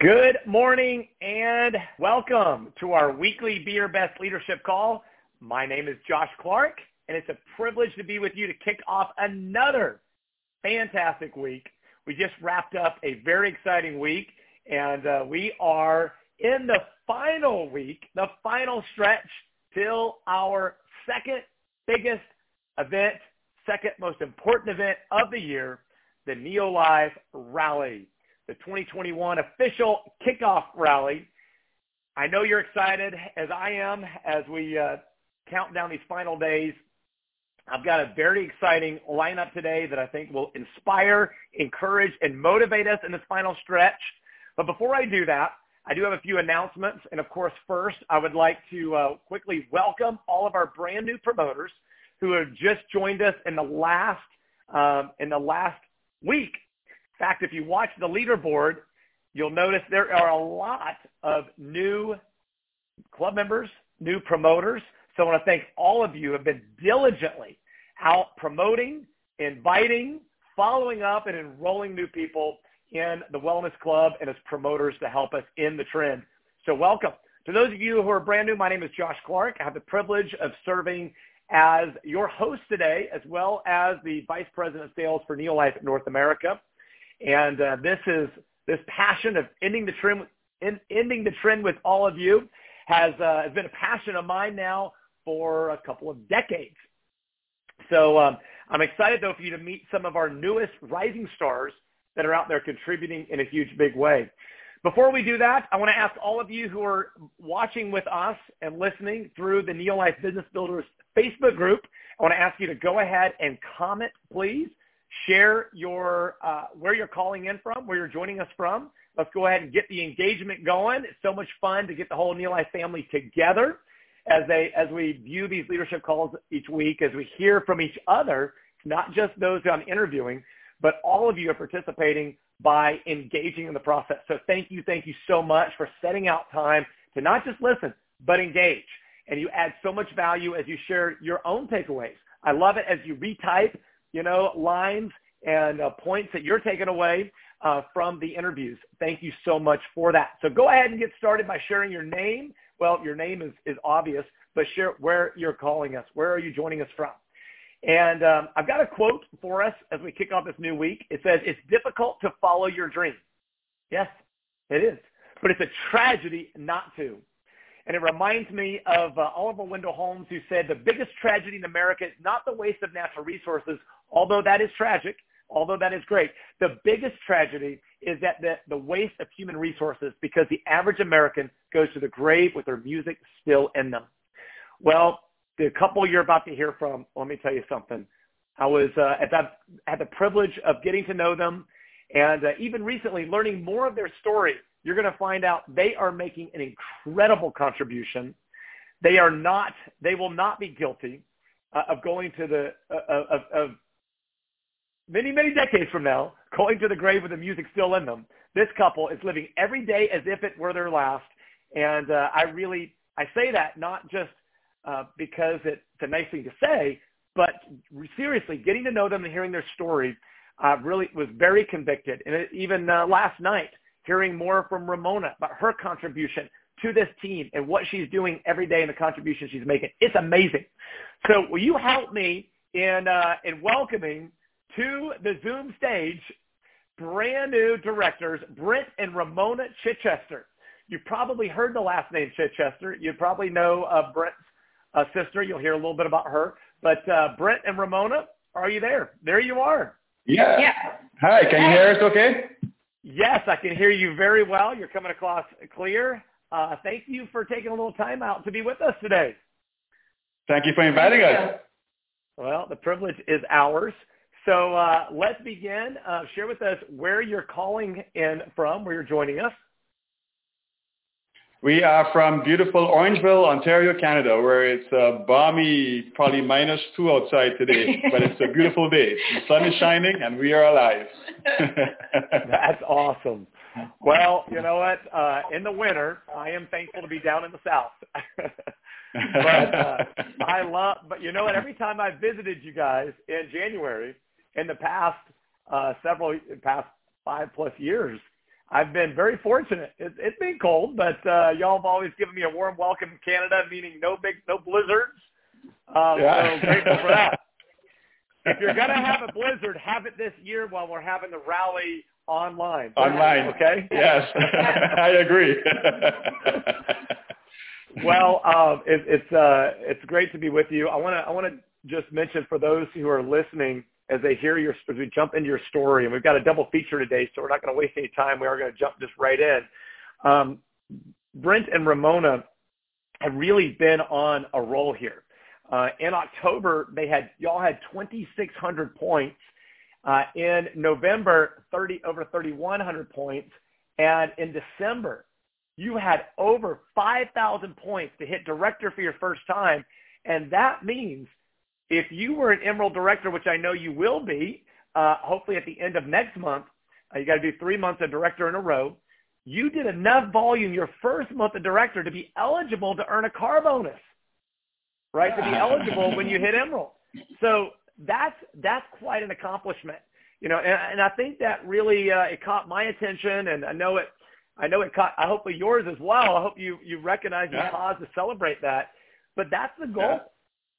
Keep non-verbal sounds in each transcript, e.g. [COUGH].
Good morning and welcome to our weekly Be Your Best Leadership Call. My name is Josh Clark, and it's a privilege to be with you to kick off another fantastic week. We just wrapped up a very exciting week, and uh, we are in the final week, the final stretch till our second biggest event, second most important event of the year, the NeoLife Rally the 2021 official kickoff rally. I know you're excited as I am as we uh, count down these final days. I've got a very exciting lineup today that I think will inspire, encourage, and motivate us in this final stretch. But before I do that, I do have a few announcements. And of course, first, I would like to uh, quickly welcome all of our brand new promoters who have just joined us in the last um, in the last week fact, if you watch the leaderboard, you'll notice there are a lot of new club members, new promoters. So I want to thank all of you who have been diligently out promoting, inviting, following up, and enrolling new people in the Wellness Club and as promoters to help us in the trend. So welcome. To those of you who are brand new, my name is Josh Clark. I have the privilege of serving as your host today, as well as the Vice President of Sales for Neolife North America. And uh, this is this passion of ending the trend, in, ending the trend with all of you has, uh, has been a passion of mine now for a couple of decades. So um, I'm excited though for you to meet some of our newest rising stars that are out there contributing in a huge big way. Before we do that, I want to ask all of you who are watching with us and listening through the Neolife Business Builders Facebook group, I want to ask you to go ahead and comment, please, Share your uh, where you're calling in from, where you're joining us from. Let's go ahead and get the engagement going. It's so much fun to get the whole Neolife family together as they as we view these leadership calls each week, as we hear from each other, not just those I'm interviewing, but all of you are participating by engaging in the process. So thank you, thank you so much for setting out time to not just listen, but engage. And you add so much value as you share your own takeaways. I love it as you retype you know, lines and uh, points that you're taking away uh, from the interviews. Thank you so much for that. So go ahead and get started by sharing your name. Well, your name is, is obvious, but share where you're calling us. Where are you joining us from? And um, I've got a quote for us as we kick off this new week. It says, it's difficult to follow your dream. Yes, it is. But it's a tragedy not to. And it reminds me of uh, Oliver Wendell Holmes, who said the biggest tragedy in America is not the waste of natural resources, although that is tragic, although that is great. The biggest tragedy is that the, the waste of human resources because the average American goes to the grave with their music still in them. Well, the couple you're about to hear from, let me tell you something. I was uh, at that, had the privilege of getting to know them and uh, even recently learning more of their story you're going to find out they are making an incredible contribution. They are not, they will not be guilty uh, of going to the, uh, of, of many, many decades from now, going to the grave with the music still in them. This couple is living every day as if it were their last. And uh, I really, I say that not just uh, because it's a nice thing to say, but seriously, getting to know them and hearing their story uh, really was very convicted. And it, even uh, last night, hearing more from Ramona about her contribution to this team and what she's doing every day and the contribution she's making. It's amazing. So will you help me in, uh, in welcoming to the Zoom stage brand new directors, Brent and Ramona Chichester. You probably heard the last name Chichester. You probably know uh, Brent's uh, sister. You'll hear a little bit about her. But uh, Brent and Ramona, are you there? There you are. Yeah. yeah. Hi, can you hear us okay? Yes, I can hear you very well. You're coming across clear. Uh, thank you for taking a little time out to be with us today. Thank you for inviting us. Well, the privilege is ours. So uh, let's begin. Uh, share with us where you're calling in from, where you're joining us. We are from beautiful Orangeville, Ontario, Canada, where it's uh, balmy, probably minus two outside today, [LAUGHS] but it's a beautiful day. The sun is shining and we are alive. [LAUGHS] [LAUGHS] That's awesome. Well, you know what? Uh, in the winter, I am thankful to be down in the south. but uh, I love, but you know what? Every time I visited you guys in January, in the past uh, several, past five plus years, I've been very fortunate. It, it's been cold, but uh, y'all have always given me a warm welcome in Canada, meaning no big, no blizzards. Um, yeah. So grateful for that. [LAUGHS] if you're gonna have a blizzard, have it this year while we're having the rally online. Online, okay? Yes, [LAUGHS] I agree. [LAUGHS] well, um, it, it's uh, it's great to be with you. I want to I want to just mention for those who are listening as they hear your as we jump into your story, and we've got a double feature today, so we're not going to waste any time. We are going to jump just right in. Um, Brent and Ramona have really been on a roll here. Uh, in October, they had y'all had 2,600 points. Uh, in November, 30 over 3,100 points, and in December, you had over 5,000 points to hit director for your first time, and that means if you were an Emerald director, which I know you will be, uh, hopefully at the end of next month, uh, you got to do three months of director in a row. You did enough volume your first month of director to be eligible to earn a car bonus, right? to be eligible when you hit [LAUGHS] Emerald. So that's that's quite an accomplishment, you know. And, and I think that really uh, it caught my attention, and I know it. I know it caught. I hope yours as well. I hope you you recognize yeah. the cause to celebrate that. But that's the goal. Yeah.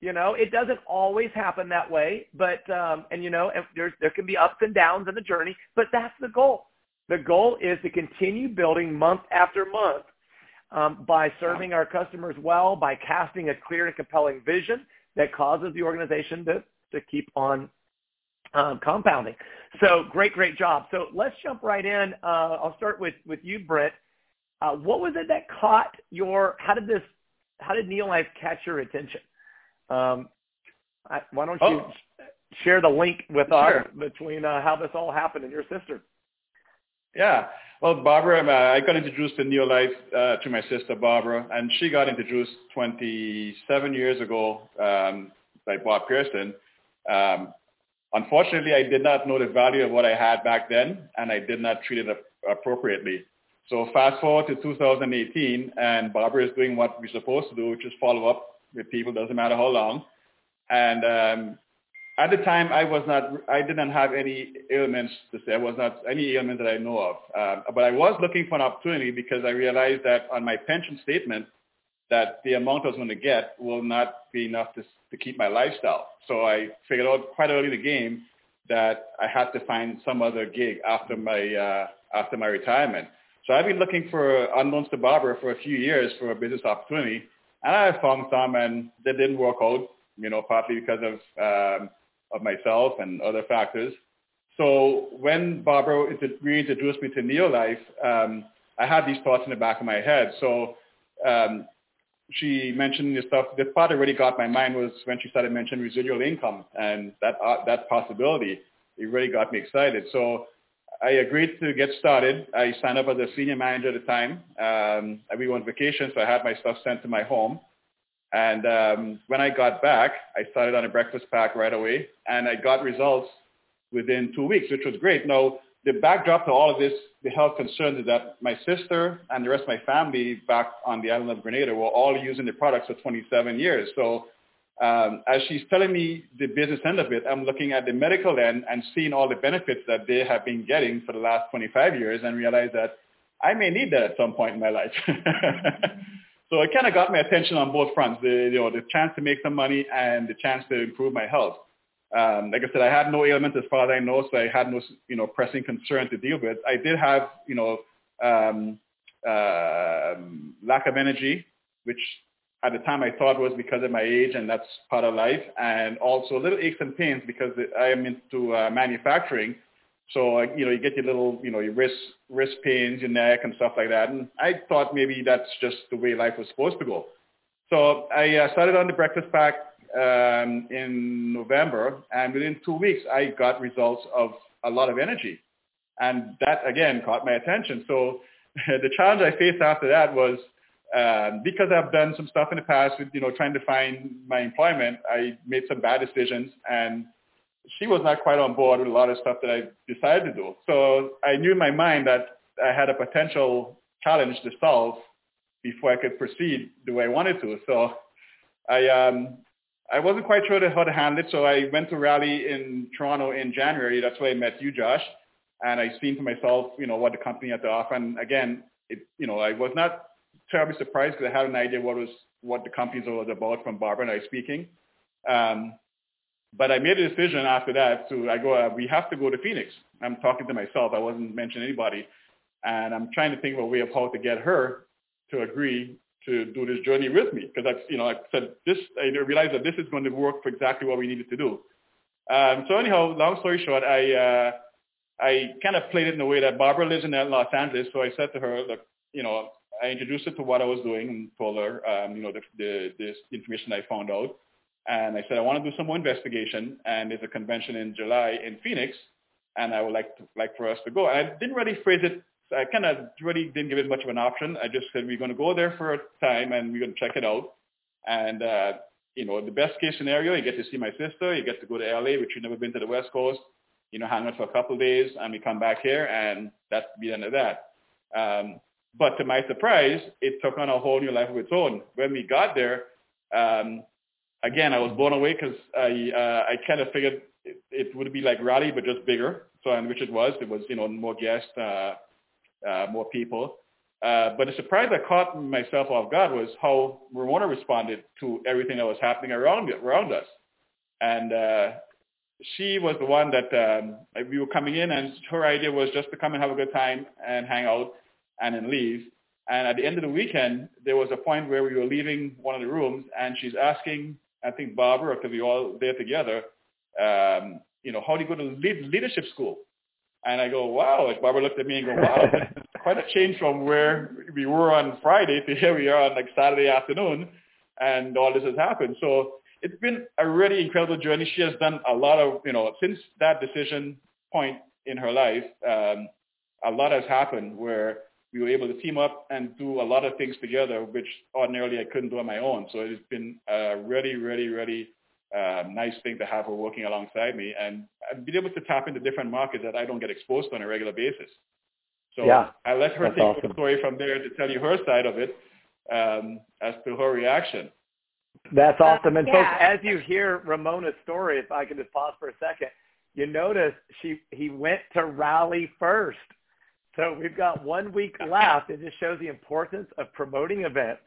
You know, it doesn't always happen that way, but um, and you know, there's there can be ups and downs in the journey, but that's the goal. The goal is to continue building month after month um, by serving our customers well, by casting a clear and compelling vision that causes the organization to to keep on um, compounding. So great, great job. So let's jump right in. Uh, I'll start with with you, Brent. Uh, what was it that caught your? How did this? How did Neolife catch your attention? Um, I, why don't you oh. share the link with sure. us between uh, how this all happened and your sister? Yeah. Well, Barbara, uh, I got introduced to Neolife uh, to my sister Barbara, and she got introduced 27 years ago um, by Bob Pearson. Um, unfortunately, I did not know the value of what I had back then, and I did not treat it appropriately. So fast forward to 2018, and Barbara is doing what we're supposed to do, which is follow up with people, doesn't matter how long. And um, at the time, I was not, I didn't have any ailments to say. I was not any ailment that I know of. Uh, but I was looking for an opportunity because I realized that on my pension statement, that the amount I was going to get will not be enough to, to keep my lifestyle. So I figured out quite early in the game that I had to find some other gig after my uh, after my retirement. So I've been looking for, unknowns to Barbara, for a few years for a business opportunity. And I found some, and they didn't work out. You know, partly because of um, of myself and other factors. So when Barbara reintroduced me to Neolife, um, I had these thoughts in the back of my head. So um, she mentioned the stuff. The part that really got my mind was when she started mentioning residual income and that uh, that possibility. It really got me excited. So I agreed to get started. I signed up as a senior manager at the time. Um, we went on vacation, so I had my stuff sent to my home. And um, when I got back, I started on a breakfast pack right away, and I got results within two weeks, which was great. Now, the backdrop to all of this, the health concerns is that my sister and the rest of my family back on the island of Grenada were all using the products for 27 years. So um, as she's telling me the business end of it, I'm looking at the medical end and seeing all the benefits that they have been getting for the last 25 years and realize that I may need that at some point in my life. [LAUGHS] so it kind of got my attention on both fronts, the, you know, the chance to make some money and the chance to improve my health. Um, like I said, I had no ailments as far as I know, so I had no, you know, pressing concern to deal with. I did have, you know, um, uh, lack of energy, which at the time I thought was because of my age and that's part of life and also little aches and pains because I am into uh, manufacturing. So, uh, you know, you get your little, you know, your wrist, wrist pains, your neck and stuff like that. And I thought maybe that's just the way life was supposed to go. So I uh, started on the breakfast pack um, in November and within two weeks I got results of a lot of energy. And that again caught my attention. So [LAUGHS] the challenge I faced after that was um, because I've done some stuff in the past with, you know, trying to find my employment, I made some bad decisions and she was not quite on board with a lot of stuff that I decided to do. So I knew in my mind that I had a potential challenge to solve before I could proceed the way I wanted to. So I, um, I wasn't quite sure how to handle it. So I went to rally in Toronto in January. That's where I met you, Josh. and I seen for myself, you know, what the company had to offer. And again, it, you know, I was not terribly surprised because I had an idea what was what the company was about from Barbara and I speaking. Um, but I made a decision after that to I go uh, we have to go to Phoenix. I'm talking to myself. I wasn't mentioning anybody, and I'm trying to think of a way of how to get her to agree to do this journey with me because I you know I said this I realized that this is going to work for exactly what we needed to do. Um, so anyhow, long story short, I uh, I kind of played it in a way that Barbara lives in Los Angeles, so I said to her, look, you know, I introduced her to what I was doing and told her, um, you know, the, the, this information I found out. And I said, I want to do some more investigation, and there's a convention in July in Phoenix, and I would like to, like for us to go. And I didn't really phrase it. I kind of really didn't give it much of an option. I just said we're going to go there for a time, and we're going to check it out. And uh, you know, the best case scenario, you get to see my sister, you get to go to LA, which you've never been to the West Coast. You know, hang out for a couple of days, and we come back here, and that's the end of that. Um, but to my surprise, it took on a whole new life of its own. When we got there, um, again, I was blown away because I uh, I kind of figured it, it would be like rally, but just bigger. So, and which it was. It was you know more guests, uh, uh, more people. Uh, but the surprise that caught myself off guard was how Ramona responded to everything that was happening around around us, and uh, she was the one that um, we were coming in, and her idea was just to come and have a good time and hang out and then leave. And at the end of the weekend, there was a point where we were leaving one of the rooms, and she's asking, I think Barbara, because we all there together, um, you know, how do you go to lead leadership school? And I go, wow. Barbara looked at me and go, wow, [LAUGHS] quite a change from where we were on Friday to here we are on like Saturday afternoon, and all this has happened. So it's been a really incredible journey. She has done a lot of, you know, since that decision point in her life, um, a lot has happened where we were able to team up and do a lot of things together, which ordinarily I couldn't do on my own. So it's been a really, really, really uh, nice thing to have her working alongside me and I've been able to tap into different markets that I don't get exposed to on a regular basis. So yeah, I let her take awesome. the story from there to tell you her side of it um, as to her reaction. That's awesome. And yeah. folks, as you hear Ramona's story, if I can just pause for a second, you notice she he went to rally first. So we've got one week left. It just shows the importance of promoting events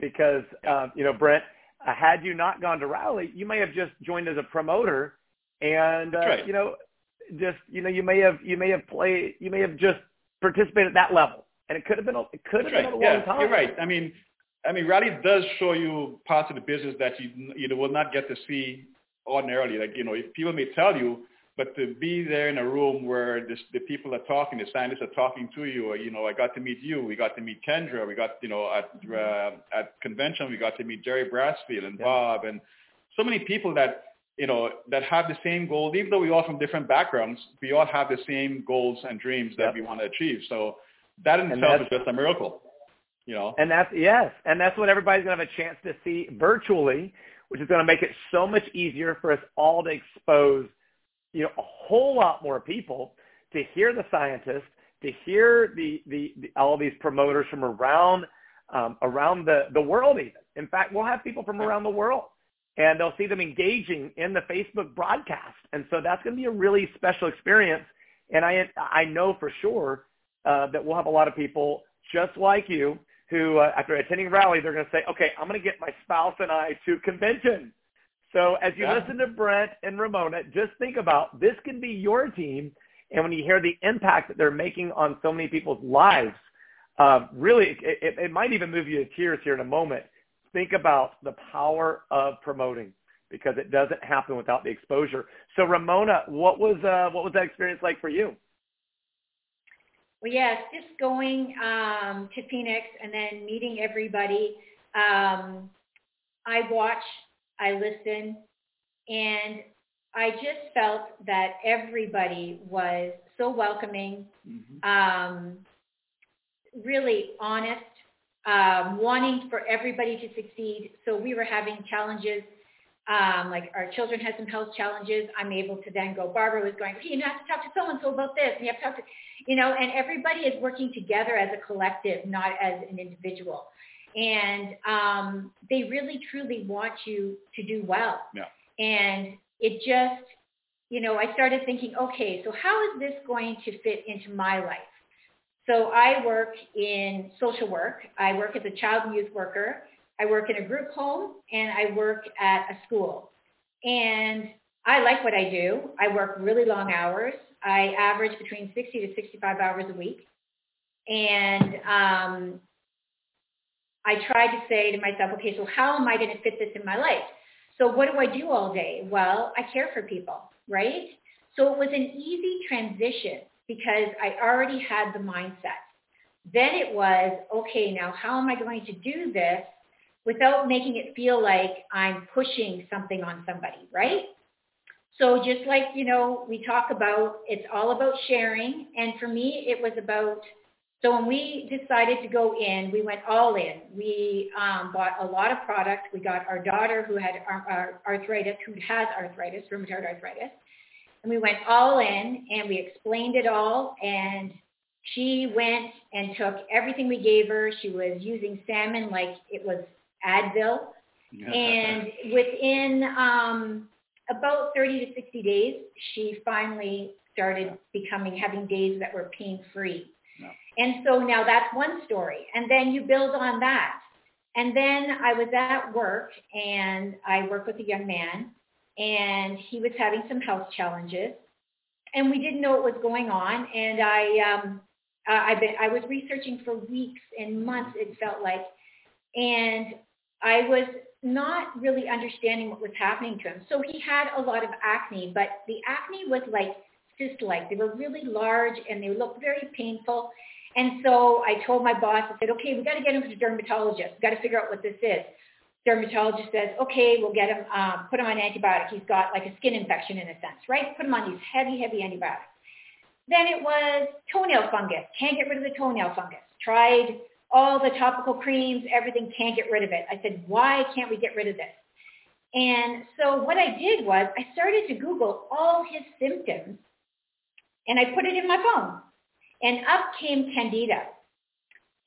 because, um, you know, Brent, uh, had you not gone to rally, you may have just joined as a promoter and, uh, right. you know, just, you know, you may have, you may have played, you may have just participated at that level. And it could have been, it could have That's been right. a long yeah, time. You're right. I mean, I mean, rally does show you parts of the business that you you know will not get to see ordinarily. Like you know, if people may tell you, but to be there in a room where this, the people are talking, the scientists are talking to you, or you know, I got to meet you, we got to meet Kendra, we got you know at uh, at convention we got to meet Jerry Brassfield and Yeah. Bob and so many people that you know that have the same goals. Even though we all from different backgrounds, we all have the same goals and dreams that we want to achieve. So that in And itself is just a miracle. You know. And that's yes, and that's what everybody's going to have a chance to see virtually, which is going to make it so much easier for us all to expose, you know, a whole lot more people to hear the scientists, to hear the the, the all these promoters from around um, around the the world. Even in fact, we'll have people from around the world, and they'll see them engaging in the Facebook broadcast, and so that's going to be a really special experience. And I I know for sure uh, that we'll have a lot of people just like you who, uh, after attending rally, they're going to say, okay, I'm going to get my spouse and I to convention. So as you Yeah. listen to Brent and Ramona, just think about this can be your team. And when you hear the impact that they're making on so many people's lives, uh, really, it, it, it might even move you to tears here in a moment. Think about the power of promoting because it doesn't happen without the exposure. So Ramona, what was uh, what was that experience like for you? Well, yes, just going um, to Phoenix and then meeting everybody. Um, I watch, I listen, and I just felt that everybody was so welcoming, Mhm. um, really honest, um, wanting for everybody to succeed. So we were having challenges. Um, like our children had some health challenges. I'm able to then go, Barbara was going, hey, you have to talk to so-and-so about this. And you have to talk to, you know, and everybody is working together as a collective, not as an individual. And um, they really, truly want you to do well. Yeah. And it just, you know, I started thinking, okay, so how is this going to fit into my life? So I work in social work. I work as a child and youth worker. I work in a group home and I work at a school. And I like what I do. I work really long hours. I average between 60 to 65 hours a week. And um, I tried to say to myself, okay, so how am I going to fit this in my life? So what do I do all day? Well, I care for people, right? So it was an easy transition because I already had the mindset. Then it was, okay, now how am I going to do this without making it feel like I'm pushing something on somebody, right? So just like, you know, we talk about, it's all about sharing. And for me, it was about so when we decided to go in, we went all in. We um, bought a lot of products. We got our daughter who had arthritis, who has arthritis, rheumatoid arthritis, and we went all in and we explained it all. And she went and took everything we gave her. She was using salmon like it was Advil. and within um, about 30 to 60 days, she finally started becoming having days that were pain free. And so now that's one story. And then you build on that. And then I was at work and I worked with a young man and he was having some health challenges and we didn't know what was going on. And I, um, I, been, I was researching for weeks and months, it felt like, and I was not really understanding what was happening to him. So he had a lot of acne, but the acne was like cyst-like. They were really large and they looked very painful. And so I told my boss, I said, okay, we got to get him to a dermatologist. we got to figure out what this is. Dermatologist says, okay, we'll get him, um, put him on antibiotic. He's got like a skin infection in a sense, right? Put him on these heavy, heavy antibiotics. Then it was toenail fungus. Can't get rid of the toenail fungus. Tried all the topical creams, everything, can't get rid of it. I said, why can't we get rid of this? And so what I did was I started to Google all his symptoms and I put it in my phone. And up came Candida.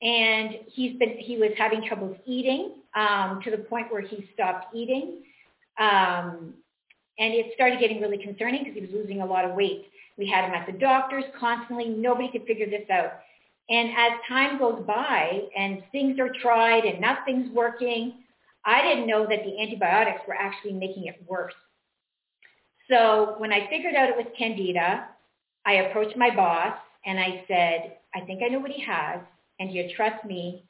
And he's been, he was having troubles eating um, to the point where he stopped eating. Um, and it started getting really concerning because he was losing a lot of weight. We had him at the doctors constantly. Nobody could figure this out. And as time goes by and things are tried and nothing's working, I didn't know that the antibiotics were actually making it worse. So when I figured out it was candida, I approached my boss and I said, I think I know what he has, and you trust me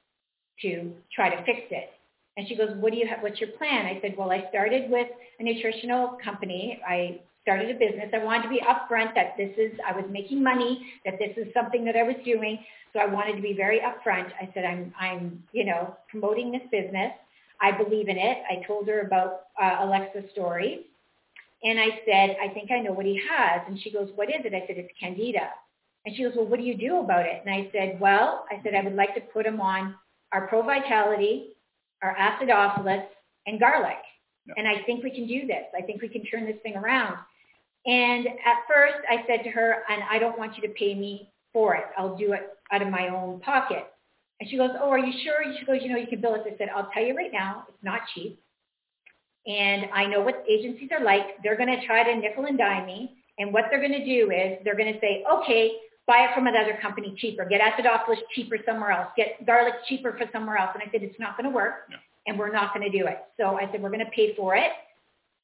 to try to fix it? And she goes, what do you have, what's your plan? I said, well, I started with a nutritional company. I started a business. I wanted to be upfront that this is, I was making money, that this is something that I was doing. So I wanted to be very upfront. I said, I'm, I'm, you know, promoting this business. I believe in it. I told her about uh, Alexa's story. And I said, I think I know what he has. And she goes, what is it? I said, it's candida. And she goes, well, what do you do about it? And I said, well, I said, I would like to put him on our Pro Vitality, our acidophilus, and garlic. And I think we can do this. I think we can turn this thing around. And at first I said to her, and I don't want you to pay me for it. I'll do it out of my own pocket. And she goes, oh, are you sure? She goes, you know, you can bill us. I said, I'll tell you right now, it's not cheap. And I know what agencies are like. They're going to try to nickel and dime me. And what they're going to do is they're going to say, okay, buy it from another company cheaper. Get acidophilus cheaper somewhere else. Get garlic cheaper for somewhere else. And I said, it's not going to work. No. And we're not going to do it. So I said, we're going to pay for it.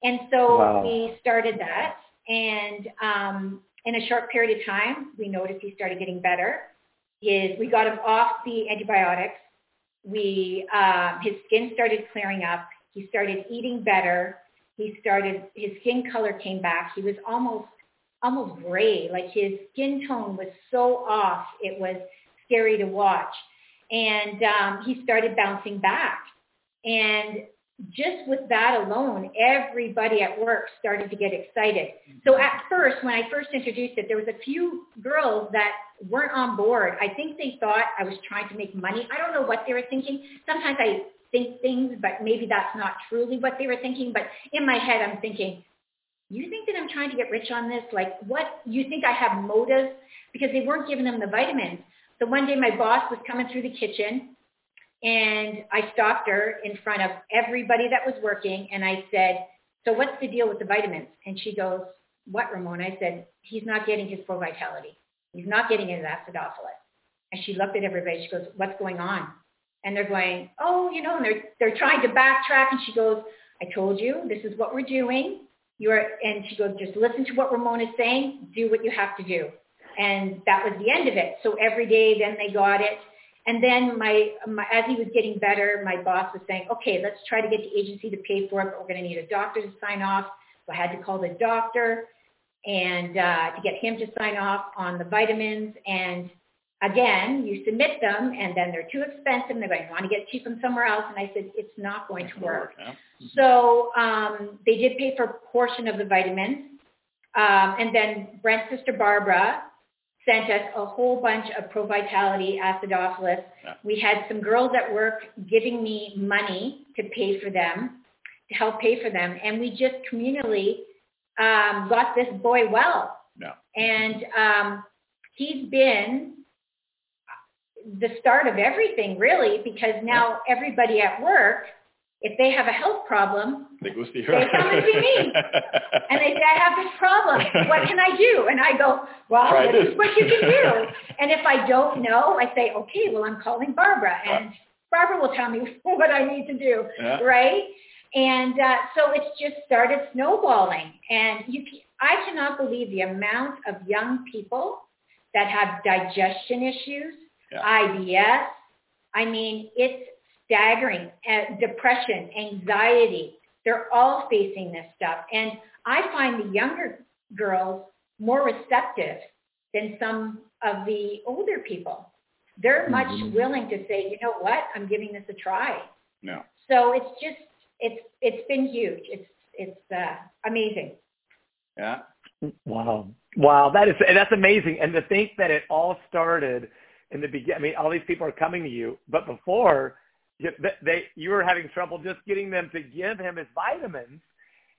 And so wow. we started that. And um, in a short period of time, we noticed he started getting better. His, we got him off the antibiotics. We, uh, his skin started clearing up. He started eating better. He started, his skin color came back. He was almost almost gray. Like his skin tone was so off, it was scary to watch. And um, he started bouncing back. And just with that alone, everybody at work started to get excited. So at first, when I first introduced it, there was a few girls that weren't on board. I think they thought I was trying to make money. I don't know what they were thinking. Sometimes I think things, but maybe that's not truly what they were thinking. But in my head, I'm thinking, you think that I'm trying to get rich on this? Like what, you think I have motives? Because they weren't giving them the vitamins. So one day my boss was coming through the kitchen and I stopped her in front of everybody that was working and I said, so what's the deal with the vitamins? And she goes, what, Ramona? I said, he's not getting his Pro Vitality. He's not getting his acidophilus. And she looked at everybody. She goes, what's going on? And they're going, oh, you know, and they're, they're trying to backtrack. And she goes, I told you, this is what we're doing. You're, and she goes, just listen to what Ramona's saying. Do what you have to do. And that was the end of it. So every day then they got it. And then my, my, as he was getting better, my boss was saying, okay, let's try to get the agency to pay for it, but we're going to need a doctor to sign off. So I had to call the doctor and uh, to get him to sign off on the vitamins. And again, you submit them and then they're too expensive and they're going, want to get cheap from somewhere else. And I said, it's not going to work. So um, they did pay for a portion of the vitamins. Um, and then Brent's sister Barbara sent us a whole bunch of Provitality acidophilus. Yeah. We had some girls at work giving me money to pay for them, to help pay for them. And we just communally um, got this boy well. Yeah. And um, he's been the start of everything really because now everybody at work if they have a health problem, they go see her. They come and see me, [LAUGHS] and they say, "I have this problem. What can I do?" And I go, "Well, Try this, is what you can do." [LAUGHS] and if I don't know, I say, "Okay, well, I'm calling Barbara, and Barbara will tell me [LAUGHS] what I need to do." Yeah. Right? And uh, so it's just started snowballing, and you, I cannot believe the amount of young people that have digestion issues, yeah. IBS. I mean, it's staggering, uh, depression, anxiety. They're all facing this stuff. And I find the younger girls more receptive than some of the older people. They're much mm-hmm. willing to say, you know what, I'm giving this a try. No. So it's just, it's, it's been huge. It's, it's uh, amazing. Yeah. Wow. Wow. That is, that's amazing. And to think that it all started in the beginning, I mean, all these people are coming to you, but before they you were having trouble just getting them to give him his vitamins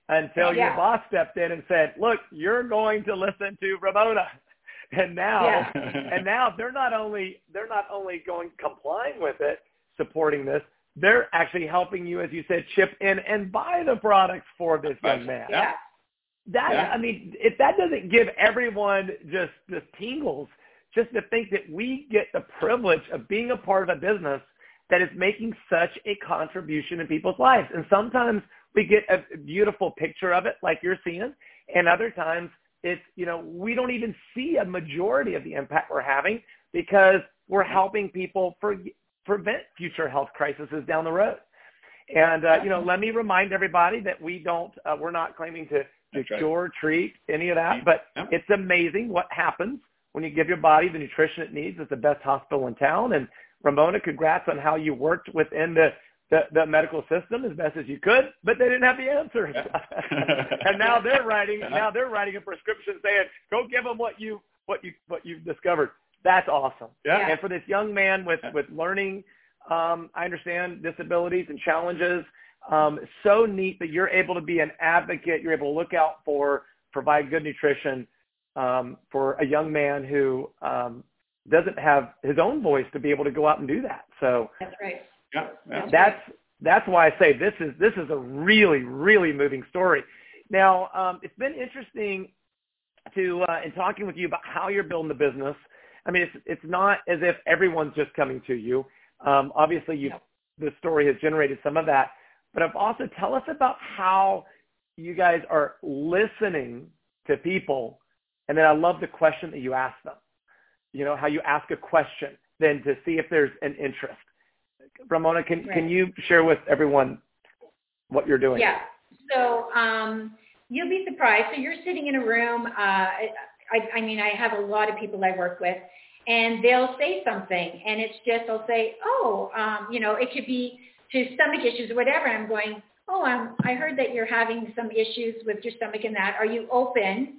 until yeah. your boss stepped in and said, "Look, you're going to listen to Ramona." [LAUGHS] And now, yeah. and now they're not only they're not only going complying with it, supporting this, they're actually helping you, as you said, chip in and buy the products for this young man. Yeah. That yeah. I mean, if that doesn't give everyone just just tingles, just to think that we get the privilege of being a part of a business that is making such a contribution in people's lives. And sometimes we get a beautiful picture of it like you're seeing, and other times it's, you know, we don't even see a majority of the impact we're having because we're helping people for, prevent future health crises down the road. And, uh, you know, let me remind everybody that we don't, uh, we're not claiming to, to cure, treat, any of that, but it's amazing what happens when you give your body the nutrition it needs. It's the best hospital in town. And Ramona, congrats on how you worked within the, the, the medical system as best as you could, but they didn't have the answers. [LAUGHS] [LAUGHS] and now they're writing now they're writing a prescription saying, "Go give them what you what you what you've discovered." That's awesome. Yeah. And for this young man with with learning, um, I understand disabilities and challenges. Um, so neat that you're able to be an advocate. You're able to look out for, provide good nutrition um, for a young man who um, doesn't have his own voice to be able to go out and do that. So that's right. Yeah, that's that's, that's why I say this is this is a really really moving story. Now um, it's been interesting to uh, in talking with you about how you're building the business. I mean, it's it's not as if everyone's just coming to you. Um, obviously, you the story has generated some of that, but I've also tell us about how you guys are listening to people, and then I love the question that you ask them you know, how you ask a question then to see if there's an interest. Ramona, can, right. can you share with everyone what you're doing? Yeah. So um, you'll be surprised. So you're sitting in a room. Uh, I, I mean, I have a lot of people I work with, and they'll say something, and it's just they'll say, "Oh, um, you know, it could be to stomach issues or whatever." I'm going, "Oh, I'm, I heard that you're having some issues with your stomach and that. Are you open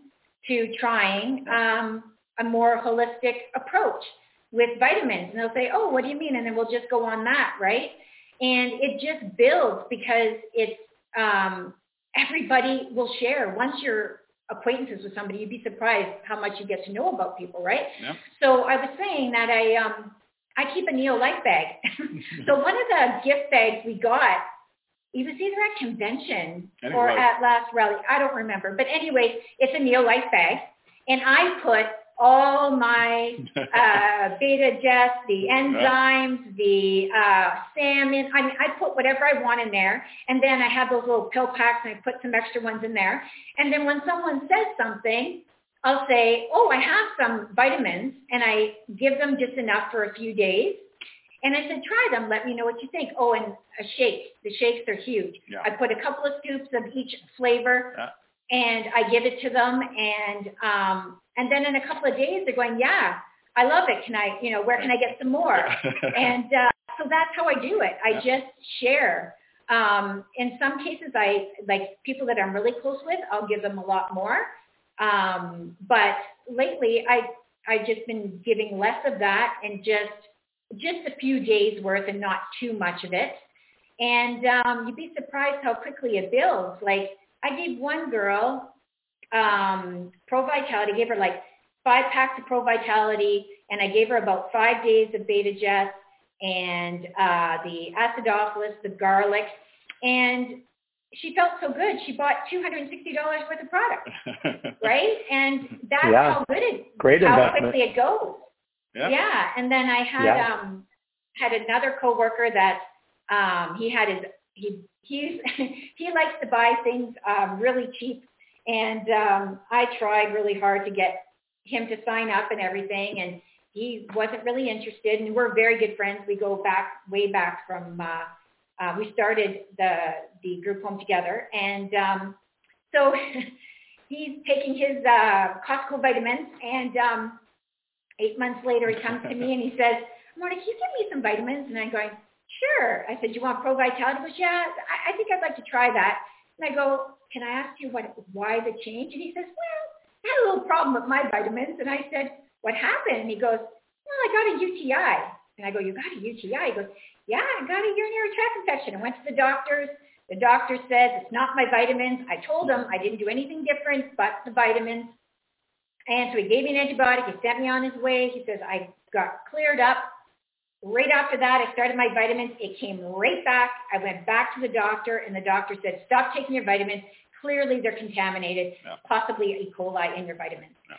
to trying um, a more holistic approach with vitamins. And they'll say, oh, what do you mean? And then we'll just go on that, right? And it just builds because it's um, everybody will share. Once you're acquaintances with somebody, you'd be surprised how much you get to know about people, right? Yeah. So I was saying that I um, I keep a Neo Life bag. [LAUGHS] so one of the gift bags we got it was either at convention or at last rally. I don't remember. But anyway, it's a Neolife bag. And I put all my [LAUGHS] uh, beta jets, the enzymes, the uh, salmon. I mean, I put whatever I want in there. And then I have those little pill packs and I put some extra ones in there. And then when someone says something, I'll say, oh, I have some vitamins. And I give them just enough for a few days. And I said, try them. Let me know what you think. Oh, and a shake. The shakes are huge. Yeah. I put a couple of scoops of each flavor Yeah. and I give it to them. And um, and then in a couple of days, they're going, yeah, I love it. Can I, you know, where can I get some more? [LAUGHS] and uh, so that's how I do it. I Yeah. just share. Um, in some cases, I like people that I'm really close with. I'll give them a lot more. Um, but lately, I I've just been giving less of that and just just a few days worth and not too much of it. And um, you'd be surprised how quickly it builds. Like I gave one girl um, Pro Vitality, gave her like five packs of Pro Vitality, and I gave her about five days of Beta Jets and uh, the acidophilus, the garlic, and she felt so good. She bought $260 worth of product, [LAUGHS] right? And that's Yeah. how good it, Great how investment. quickly it goes. Yeah. Yeah, and then I had Yeah. um had another coworker that um he had his he he's [LAUGHS] he likes to buy things um really cheap and um I tried really hard to get him to sign up and everything and he wasn't really interested and we're very good friends. We go back way back from uh uh we started the the group home together and um so [LAUGHS] he's taking his uh Costco vitamins and um eight months later, he [LAUGHS] comes to me and he says, Mona, can you give me some vitamins? And I'm going, sure. I said, you want Pro Vitality? He goes, yeah, I, I think I'd like to try that. And I go, can I ask you what, why the change? And he says, well, I had a little problem with my vitamins. And I said, what happened? And he goes, well, I got a UTI. And I go, you got a UTI? He goes, yeah, I got a urinary tract infection. I went to the doctors. The doctor said, it's not my vitamins. I told him I didn't do anything different but the vitamins. And so he gave me an antibiotic. He sent me on his way. He says, I got cleared up. Right after that, I started my vitamins. It came right back. I went back to the doctor, and the doctor said, stop taking your vitamins. Clearly, they're contaminated, Yeah. possibly E. coli in your vitamins. Yeah.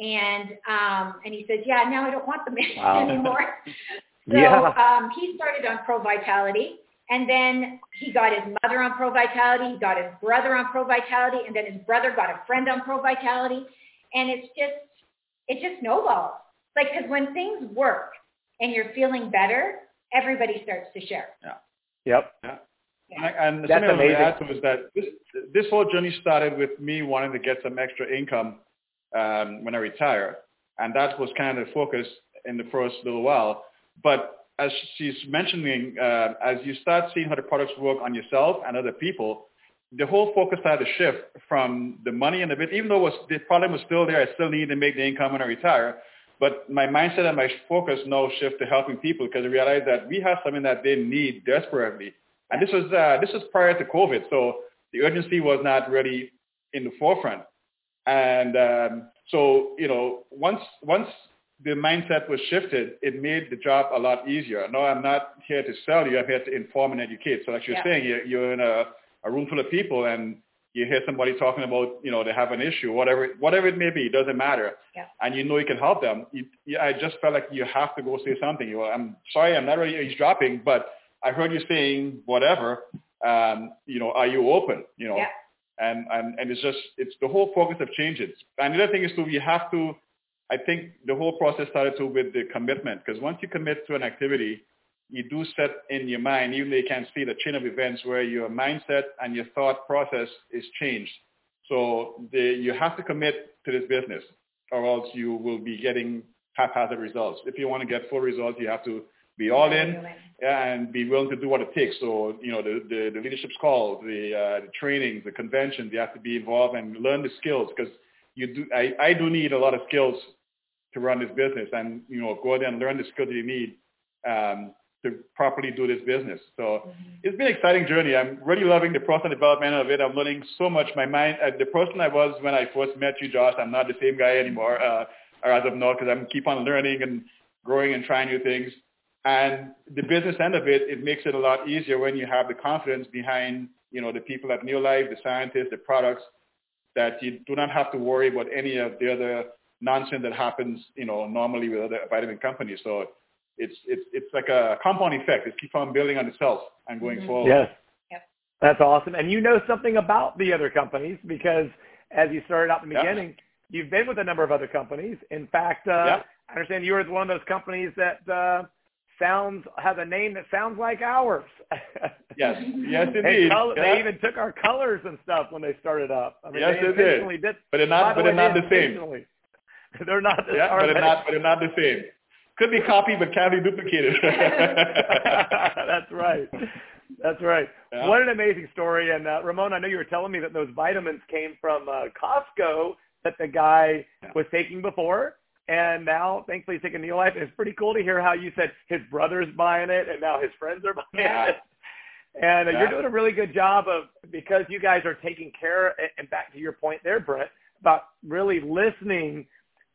And um, and he says, yeah, now I don't want them [LAUGHS] Wow. anymore. [LAUGHS] So Yeah. um, he started on Pro Vitality, and then he got his mother on Pro Vitality. He got his brother on Pro Vitality, and then his brother got a friend on Pro Vitality, and it's just it just snowballs. Like because when things work and you're feeling better, everybody starts to share. Yeah. Yep. And, I, and That's something I want to amazing. add to is that this, this whole journey started with me wanting to get some extra income um, when I retire. And that was kind of the focus in the first little while. But as she's mentioning, uh, as you start seeing how the products work on yourself and other people, the whole focus started to shift from the money and the bit, even though it was, the problem was still there, I still needed to make the income when I retire. But my mindset and my focus now shift to helping people because I realized that we have something that they need desperately. And this was uh, this was prior to COVID, so the urgency was not really in the forefront. And um, so you know, once once the mindset was shifted, it made the job a lot easier. No, I'm not here to sell you. I'm here to inform and educate. So like you're Yeah. saying, you're, you're in a, a room full of people and you hear somebody talking about, you know, they have an issue, whatever, whatever it may be, it doesn't matter. Yeah. And you know you can help them. You, you, I just felt like you have to go say something. You, I'm sorry, I'm not really eavesdropping, but I heard you saying whatever. Um, you know, are you open? You know, Yeah. and and and it's just it's the whole focus of changes. And the other thing is too, you have to. I think the whole process started to with the commitment because once you commit to an activity, you do set in your mind, even though you can't see the chain of events where your mindset and your thought process is changed. So the, you have to commit to this business or else you will be getting haphazard results. If you want to get full results, you have to be all in and be willing to do what it takes. So, you know, the, the, the leadership's call, the, uh, the trainings, the conventions, you have to be involved and learn the skills because you do, I, I do need a lot of skills to run this business and, you know, go out there and learn the skills that you need um, to properly do this business. So it's been an exciting journey. I'm really loving the personal development of it. I'm learning so much. My mind, uh, the person I was when I first met you, Josh, I'm not the same guy anymore, uh, or as of now, because I'm keep on learning and growing and trying new things. And the business end of it, it makes it a lot easier when you have the confidence behind, you know, the people at NeoLife, the scientists, the products, that you do not have to worry about any of the other nonsense that happens, you know, normally with other vitamin companies. So it's it's it's like a compound effect. It keeps on building on itself and going mm-hmm. forward. Yes. Yep. That's awesome. And you know something about the other companies because as you started out in the yep. beginning, you've been with a number of other companies. In fact, uh, yep. I understand you were one of those companies that uh, sounds has a name that sounds like ours. yes, [LAUGHS] yes, indeed. Color, yeah. They even took our colors and stuff when they started up. I mean, yes, they, they did. did. But they're not. But they're not the same. They're not. The yeah, but they're not. But they're not the same. Could be copied, but can't be duplicated. [LAUGHS] [LAUGHS] That's right. That's right. Yeah. What an amazing story. And uh, Ramon, I know you were telling me that those vitamins came from uh, Costco that the guy yeah. was taking before. And now, thankfully, he's taking NeoLife. And it's pretty cool to hear how you said his brother's buying it and now his friends are buying yeah. it. And uh, you're doing a really good job of, because you guys are taking care, and back to your point there, Brett, about really listening,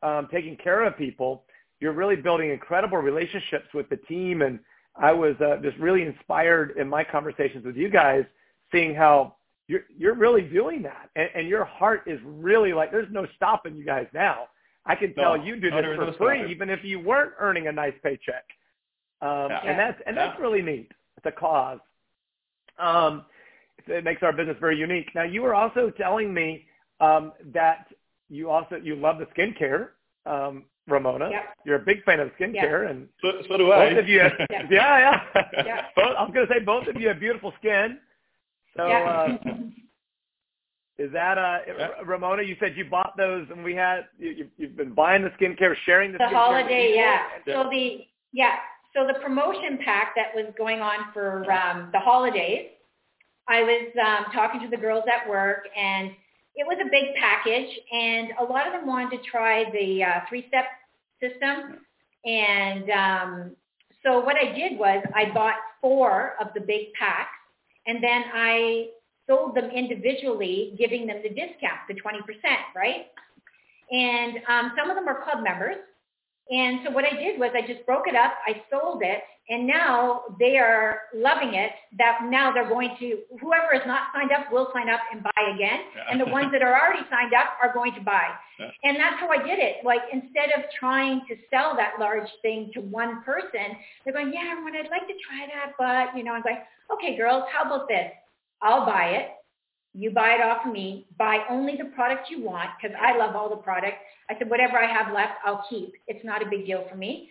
um, taking care of people you're really building incredible relationships with the team. And I was uh, just really inspired in my conversations with you guys, seeing how you're you're really doing that, and, and your heart is really like there's no stopping you guys now. I can tell no, you do no, this for no free, stopping. even if you weren't earning a nice paycheck. Um, yeah. And that's and yeah. that's really neat. It's a cause. Um, it makes our business very unique. Now, you were also telling me um, that you also you love the skincare. Um, Ramona. Yep. You're a big fan of skincare, yep. and so, so do I. Both of you, have, [LAUGHS] yeah, yeah. yeah. [LAUGHS] both, I'm going to say both of you have beautiful skin. So, yeah. uh, [LAUGHS] is that uh, yeah. Ramona? You said you bought those, and we had you, you've been buying the skincare, sharing the, the skincare holiday, yeah. yeah. So the yeah, so the promotion pack that was going on for um, the holidays, I was um, talking to the girls at work and it was a big package, and a lot of them wanted to try the uh, three-step system. And um, so what I did was I bought four of the big packs, and then I sold them individually, giving them the discount, the 20%, right? And um, some of them are club members, and so what I did was I just broke it up, I sold it, and now they are loving it that now they're going to, whoever is not signed up will sign up and buy again. Yeah. And the ones that are already signed up are going to buy. Yeah. And that's how I did it. Like instead of trying to sell that large thing to one person, they're going, yeah, everyone, I'd like to try that, but, you know, I'm like, okay, girls, how about this? I'll buy it. You buy it off of me. Buy only the product you want because I love all the product. I said, whatever I have left, I'll keep. It's not a big deal for me.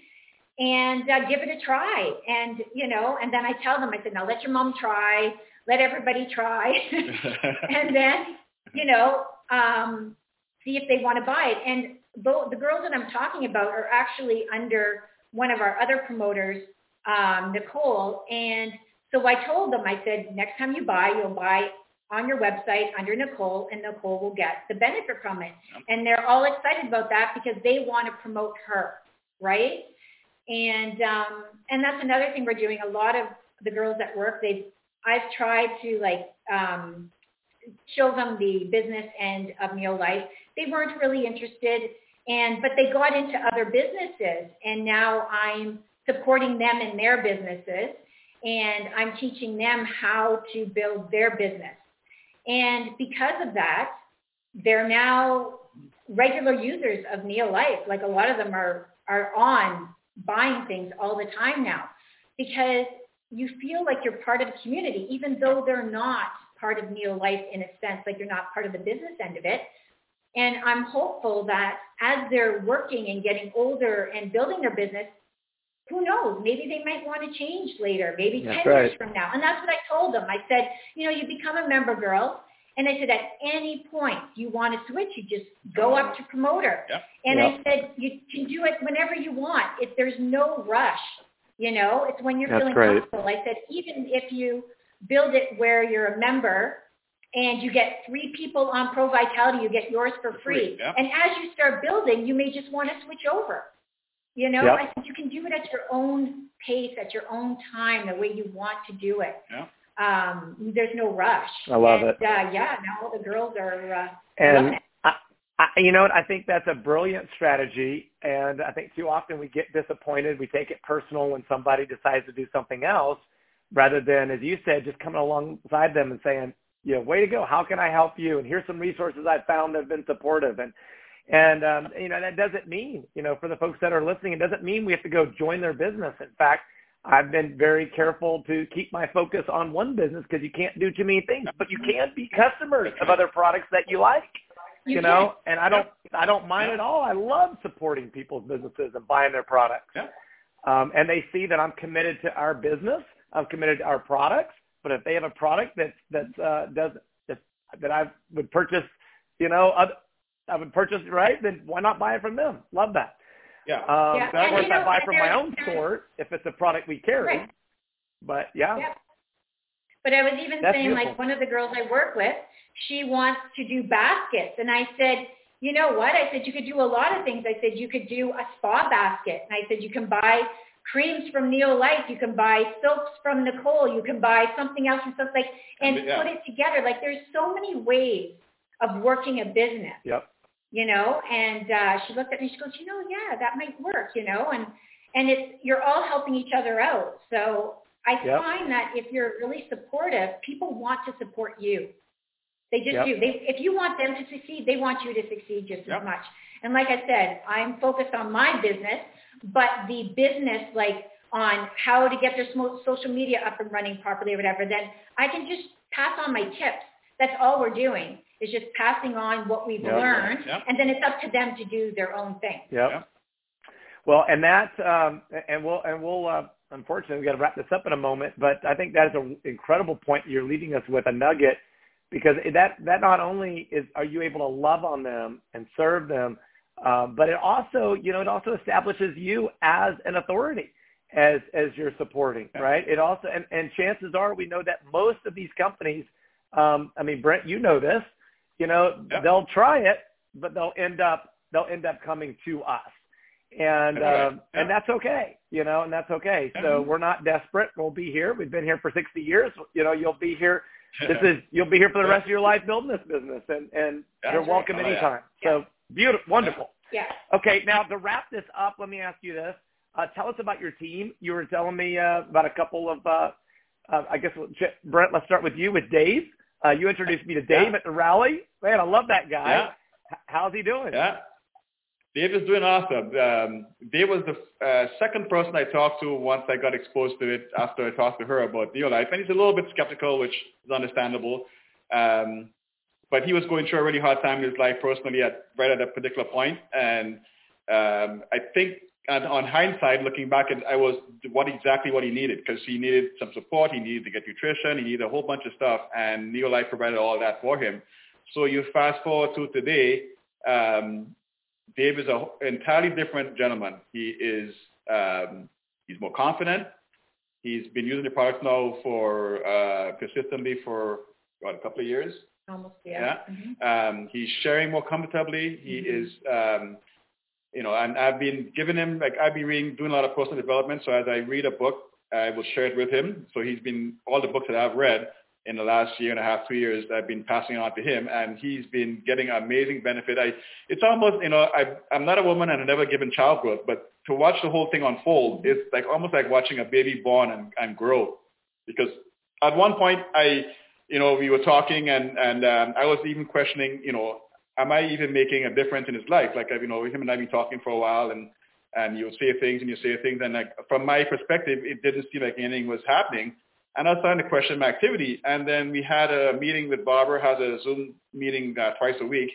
And uh, give it a try. And, you know, and then I tell them, I said, now let your mom try. Let everybody try. [LAUGHS] and then, you know, um, see if they want to buy it. And the, the girls that I'm talking about are actually under one of our other promoters, um, Nicole. And so I told them, I said, next time you buy, you'll buy on your website under Nicole, and Nicole will get the benefit from it. And they're all excited about that because they want to promote her, right? And um, and that's another thing we're doing. A lot of the girls at work, they I've tried to like um, show them the business end of NeoLife. They weren't really interested, and but they got into other businesses, and now I'm supporting them in their businesses, and I'm teaching them how to build their business. And because of that, they're now regular users of NeoLife. Like a lot of them are, are on buying things all the time now because you feel like you're part of a community, even though they're not part of NeoLife in a sense, like you're not part of the business end of it. And I'm hopeful that as they're working and getting older and building their business, who knows? Maybe they might want to change later, maybe that's 10 right. years from now. And that's what I told them. I said, you know, you become a member girl. And I said, at any point you want to switch, you just go up to promoter. Yep. And Yep. I said, you can do it whenever you want. If there's no rush, you know, it's when you're That's feeling great. comfortable. I said, even if you build it where you're a member and you get three people on Pro Vitality, you get yours for For free. free, yep. And as you start building, you may just want to switch over. You know, Yep. I you can do it at your own pace, at your own time, the way you want to do it. Yeah. Um, there's no rush. I love and, it. Uh, yeah, now all the girls are uh, And. I, I, you know what? I think that's a brilliant strategy, and I think too often we get disappointed. We take it personal when somebody decides to do something else, rather than, as you said, just coming alongside them and saying, "You know, way to go! How can I help you?" And here's some resources I found that have been supportive. And and um, you know that doesn't mean, you know, for the folks that are listening, it doesn't mean we have to go join their business. In fact, I've been very careful to keep my focus on one business because you can't do too many things, but you can be customers of other products that you like you, you know, and I don't I don't mind at all. I love supporting people's businesses and buying their products. Yeah. Um, and they see that I'm committed to our business. I'm committed to our products. But if they have a product that that uh, does that, that I would purchase, you know, other, I would purchase right, then why not buy it from them? Love that. Yeah. Um, yeah. Of course, I buy from my own store if it's a product we carry. Right. But yeah. yeah. But I was even That's saying, beautiful. like one of the girls I work with, she wants to do baskets, and I said, you know what? I said you could do a lot of things. I said you could do a spa basket, and I said you can buy creams from NeoLife, you can buy soaps from Nicole, you can buy something else from stuff like, and Yeah. put it together. Like there's so many ways of working a business Yep. You know and uh she looked at me she goes you know yeah that might work you know and and it's you're all helping each other out so i Yep. find that if you're really supportive people want to support you they just Yep. do they if you want them to succeed they want you to succeed just Yep. as much and like i said i'm focused on my business but the business like on how to get their social media up and running properly or whatever then i can just pass on my tips that's all we're doing is just passing on what we've Yep. learned, Yep. and then it's up to them to do their own thing. Yep. Yeah. Well, and that, um, and we'll, and we'll, uh, unfortunately, we've got to wrap this up in a moment, but I think that is an incredible point you're leaving us with a nugget because that, that not only is, are you able to love on them and serve them, um, but it also, you know, it also establishes you as an authority as, as you're supporting, Yeah. right? It also, and, and chances are we know that most of these companies, um, I mean, Brent, you know this, you know, Yeah. they'll try it, but they'll end up, they'll end up coming to us and That's right. um, and that's okay, you know, and that's okay. Yeah. So we're not desperate. We'll be here. We've been here for 60 years. You know, you'll be here. [LAUGHS] This is you'll be here for the rest of your life building this business, and and That's you're right. welcome Oh, yeah. anytime. So beautiful, wonderful. Yeah. Okay, now to wrap this up, let me ask you this: uh, Tell us about your team. You were telling me uh, about a couple of, uh, uh, I guess, Brent. Let's start with you with Dave. Uh, you introduced me to Dave Yeah. at the rally. Man, I love that guy. Yeah. H- How's he doing? Yeah. Dave is doing awesome. Um, Dave was the uh, second person I talked to once I got exposed to it after I talked to her about NeoLife. And he's a little bit skeptical, which is understandable. Um, but he was going through a really hard time in his life personally at right at that particular point. And um, I think on, on hindsight, looking back, at, I was what exactly what he needed because he needed some support. He needed to get nutrition. He needed a whole bunch of stuff. And NeoLife provided all that for him. So you fast forward to today, um, Dave is an entirely different gentleman. He is um, he's more confident. He's been using the products now for uh, consistently for what, a couple of years. Almost, yeah. Yeah. Mhm. Um, he's sharing more comfortably. He Mhm. is, um, you know, and I've been giving him like I've been reading, doing a lot of personal development. So as I read a book, I will share it with him. So he's been all the books that I've read in the last year and a half, two years, I've been passing on to him, and he's been getting amazing benefit. I, it's almost, you know, I, I'm not a woman and I've never given childbirth, but to watch the whole thing unfold is like almost like watching a baby born and, and grow. Because at one point, I, you know, we were talking and and um, I was even questioning, you know, am I even making a difference in his life? Like, you know, him and I have been talking for a while, and and you say things and you say things, and like from my perspective, it didn't seem like anything was happening. And I was starting to question my activity. And then we had a meeting with Barbara, has a Zoom meeting uh, twice a week,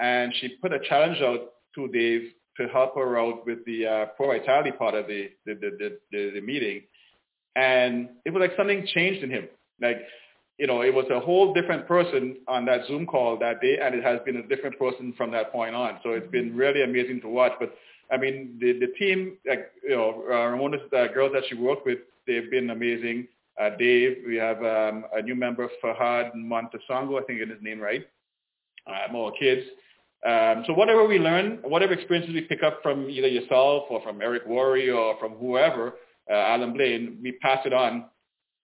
and she put a challenge out to Dave to help her out with the uh, pro vitality part of the, the the the the meeting. And it was like something changed in him. Like, you know, it was a whole different person on that Zoom call that day, and it has been a different person from that point on. So it's been really amazing to watch. But I mean, the the team, like you know, uh, Ramona's uh, girls that she worked with, they've been amazing. Uh, Dave, we have um, a new member, Fahad Montesongo, I think is his name right. Uh, more kids. Um, so whatever we learn, whatever experiences we pick up from either yourself or from Eric Worre or from whoever, uh, Alan Blaine, we pass it on,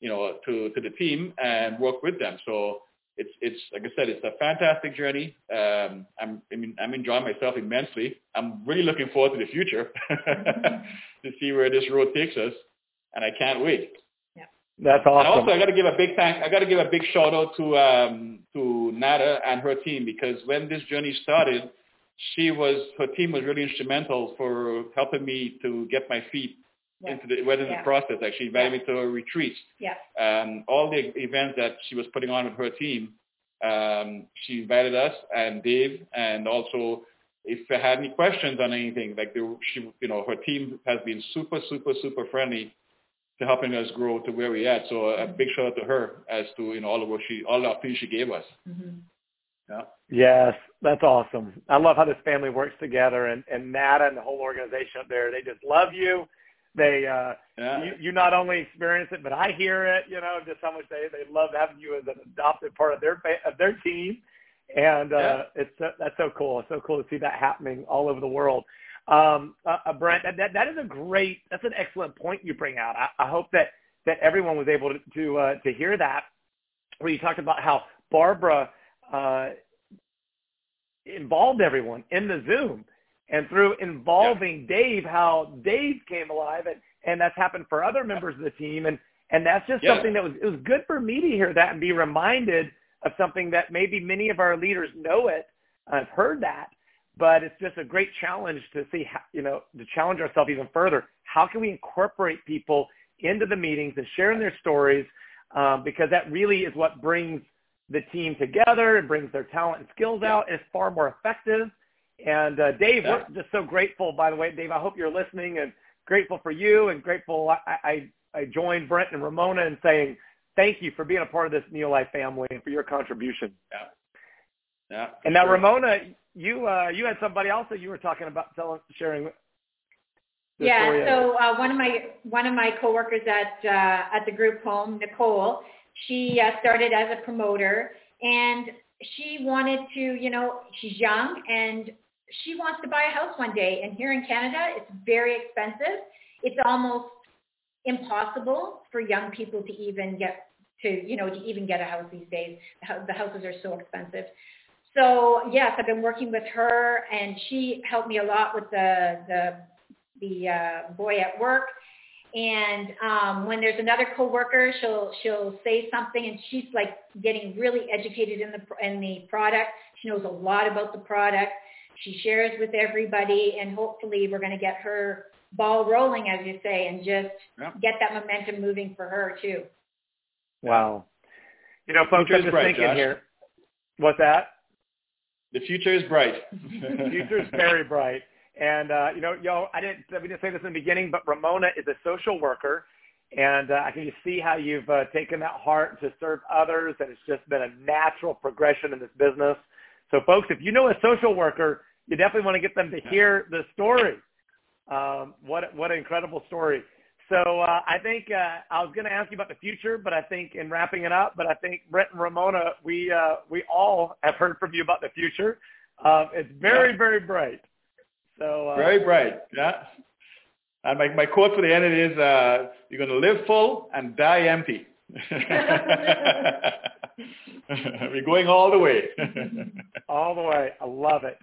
you know, to, to the team and work with them. So it's it's like I said, it's a fantastic journey. Um, I'm I mean I'm enjoying myself immensely. I'm really looking forward to the future [LAUGHS] to see where this road takes us, and I can't wait. Yeah. That's awesome. And also, I got to give a big thank. I got to give a big shout out to um, to Nada and her team because when this journey started, she was her team was really instrumental for helping me to get my feet yeah. Into the within yeah. the process. Like she invited yeah. me to a retreat. Yeah. Um, all the events that she was putting on with her team, um, she invited us and Dave, and also if I had any questions on anything, like the, she, you know, her team has been super, super, super friendly to helping us grow to where we're at. So a big shout out to her as to you know all of what she, all the opportunities she gave us. Mm-hmm. Yeah. Yes, that's awesome. I love how this family works together, and and Nada and the whole organization up there. They just love you they uh yeah. you, you not only experience it but I hear it, you know, just how much they they love having you as an adopted part of their of their team. And uh yeah. it's uh, that's so cool. It's so cool to see that happening all over the world. Um uh, uh, Brent, that, that that is a great that's an excellent point you bring out. I, I hope that that everyone was able to to, uh, to hear that where you talked about how Barbara uh involved everyone in the Zoom and through involving yeah. Dave, how Dave came alive, and and that's happened for other members of the team, and and that's just yeah. something that was it was good for me to hear that and be reminded of something that maybe many of our leaders know it, I've heard that, but it's just a great challenge to see how you know to challenge ourselves even further. How can we incorporate people into the meetings and sharing their stories, um, because that really is what brings the team together and brings their talent and skills out. It's far more effective and uh, Dave, yeah. we're just so grateful. By the way, Dave, I hope you're listening, and grateful for you, and grateful. I, I, I joined Brent and Ramona in saying thank you for being a part of this NeoLife family and for your contribution. Yeah. Yeah. And now, sure. Ramona, you uh, you had somebody else that you were talking about telling, sharing. Yeah. So uh, one of my one of my coworkers at uh, at the group home, Nicole, she uh, started as a promoter, and she wanted to, you know, she's young and she wants to buy a house one day. And here in Canada, it's very expensive. It's almost impossible for young people to even get to, you know, to even get a house these days. The houses are so expensive. So yes, I've been working with her, and she helped me a lot with the the the uh, boy at work. And um, when there's another coworker, she'll she'll say something, and she's like getting really educated in the in the product. She knows a lot about the product. She shares with everybody, and hopefully, we're going to get her ball rolling, as you say, and just yeah. get that momentum moving for her too. Wow. You know, folks, I'm just bright, thinking Josh. here. What's that? The future is bright. [LAUGHS] the future is very bright. And uh, you know, yo, I didn't we didn't say this in the beginning, but Ramona is a social worker, and uh, I can just see how you've uh, taken that heart to serve others, and it's just been a natural progression in this business. So, folks, if you know a social worker, you definitely want to get them to hear the story. Um, what what an incredible story! So uh, I think uh, I was going to ask you about the future, but I think in wrapping it up, but I think Brent and Ramona, we uh, we all have heard from you about the future. Uh, it's very very bright. So uh, very bright, yeah. And my my quote for the end is, uh, "You're going to live full and die empty." [LAUGHS] [LAUGHS] [LAUGHS] We're going all the way. [LAUGHS] all the way. I love it.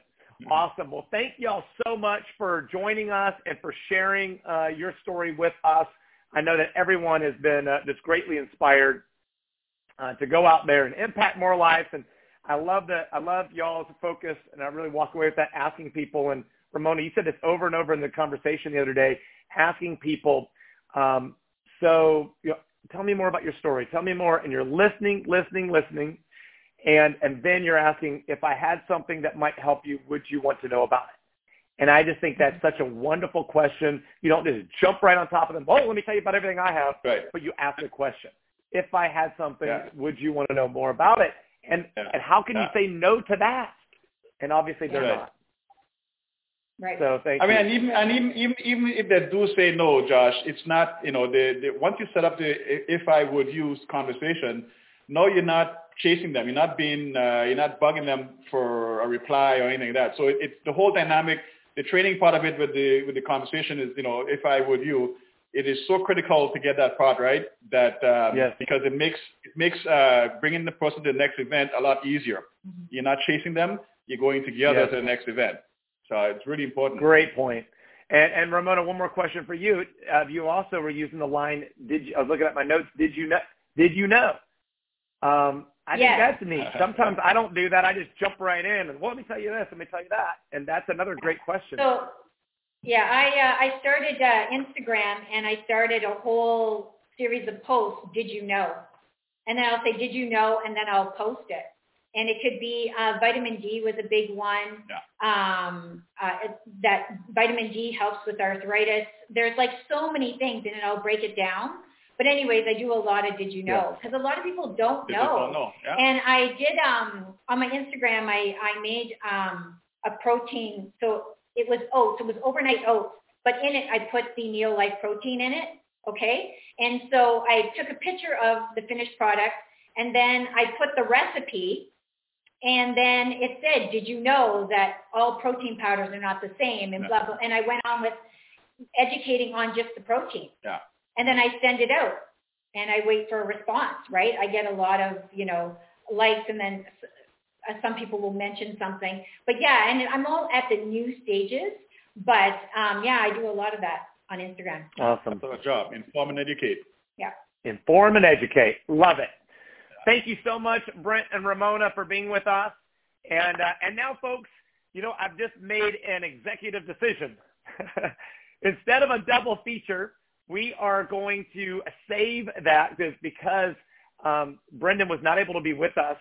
Awesome. Well, thank you all so much for joining us and for sharing uh, your story with us. I know that everyone has been uh, just greatly inspired uh, to go out there and impact more lives. And I love that. I love y'all's focus, and I really walk away with that asking people and Ramona, you said this over and over in the conversation the other day, asking people, um, so you know, tell me more about your story. Tell me more. And you're listening, listening, listening. And, and then you're asking, if I had something that might help you, would you want to know about it? And I just think that's such a wonderful question. You don't just jump right on top of them. Oh, let me tell you about everything I have. Right. But you ask a question. If I had something, yeah. would you want to know more about it? And yeah. and how can yeah. you say no to that? And obviously they're right. not. Right. So thank I you. mean, and even and even even even if they do say no, Josh, it's not you know the, the once you set up the if I would use conversation, no, you're not chasing them. You're not being uh, you're not bugging them for a reply or anything like that. So it, it's the whole dynamic. The training part of it with the with the conversation is you know if I would you, it is so critical to get that part right that um, yes. because it makes it makes uh, bringing the person to the next event a lot easier. Mhm. You're not chasing them; you're going together Yes. to the next event. So it's really important. Great point. And, and Ramona, one more question for you. Uh, you also were using the line. Did you, I was looking at my notes. Did you know? Did you know? Um, I think that's neat. [LAUGHS] Sometimes I don't do that. I just jump right in and well, let me tell you this. Let me tell you that. And that's another great question. So, yeah, I uh, I started uh, Instagram and I started a whole series of posts. Did you know? And then I'll say, did you know? And then I'll post it. And it could be uh, vitamin D was a big one. Yeah. Um, uh, that vitamin D helps with arthritis. There's like so many things, and I'll break it down. But anyways, I do a lot of did you know because a lot of people don't People know. don't know. Yeah. And I did um on my Instagram I I made um a protein so it was oats, it was overnight oats, but in it I put the NeoLife protein in it, okay? And so I took a picture of the finished product and then I put the recipe and then it said, did you know that all protein powders are not the same and Yeah. blah blah and I went on with educating on just the protein. Yeah. And then I send it out and I wait for a response, right? I get a lot of, you know, likes and then uh, some people will mention something. But yeah, and I'm all at the new stages, but um, yeah, I do a lot of that on Instagram. awesome. That's our job: inform and educate. Yeah. Inform and educate. Love it. Thank you so much, Brent and Ramona, for being with us. And uh, and now, folks, you know I've just made an executive decision. [LAUGHS] Instead of a double feature, we are going to save that be- because um, Brendan was not able to be with us,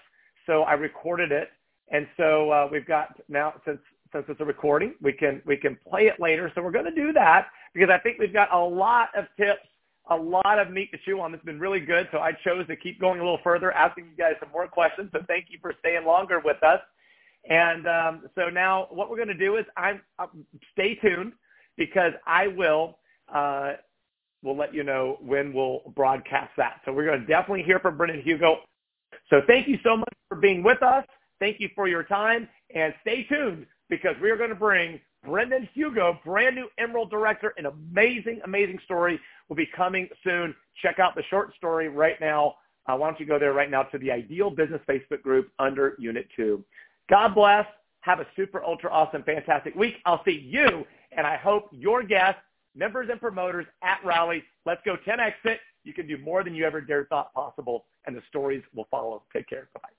so I recorded it, and so uh, we've got now since since it's a recording, we can we can play it later. So we're going to do that because I think we've got a lot of tips a lot of meat to chew on. It's been really good. So I chose to keep going a little further, asking you guys some more questions. So thank you for staying longer with us. And um, so now what we're going to do is I'm, uh, stay tuned because I will uh, we'll let you know when we'll broadcast that. So we're going to definitely hear from Brendan Hugo. So thank you so much for being with us. Thank you for your time and stay tuned because we are going to bring Brendan Hugo, brand new Emerald director, an amazing, amazing story will be coming soon. Check out the short story right now. Uh, why don't you go there right now to the Ideal Business Facebook group under Unit 2. God bless. Have a super, ultra awesome, fantastic week. I'll see you, and I hope your guests, members and promoters at Rally, let's go 10X it. You can do more than you ever dared thought possible, and the stories will follow. Take care. Bye-bye.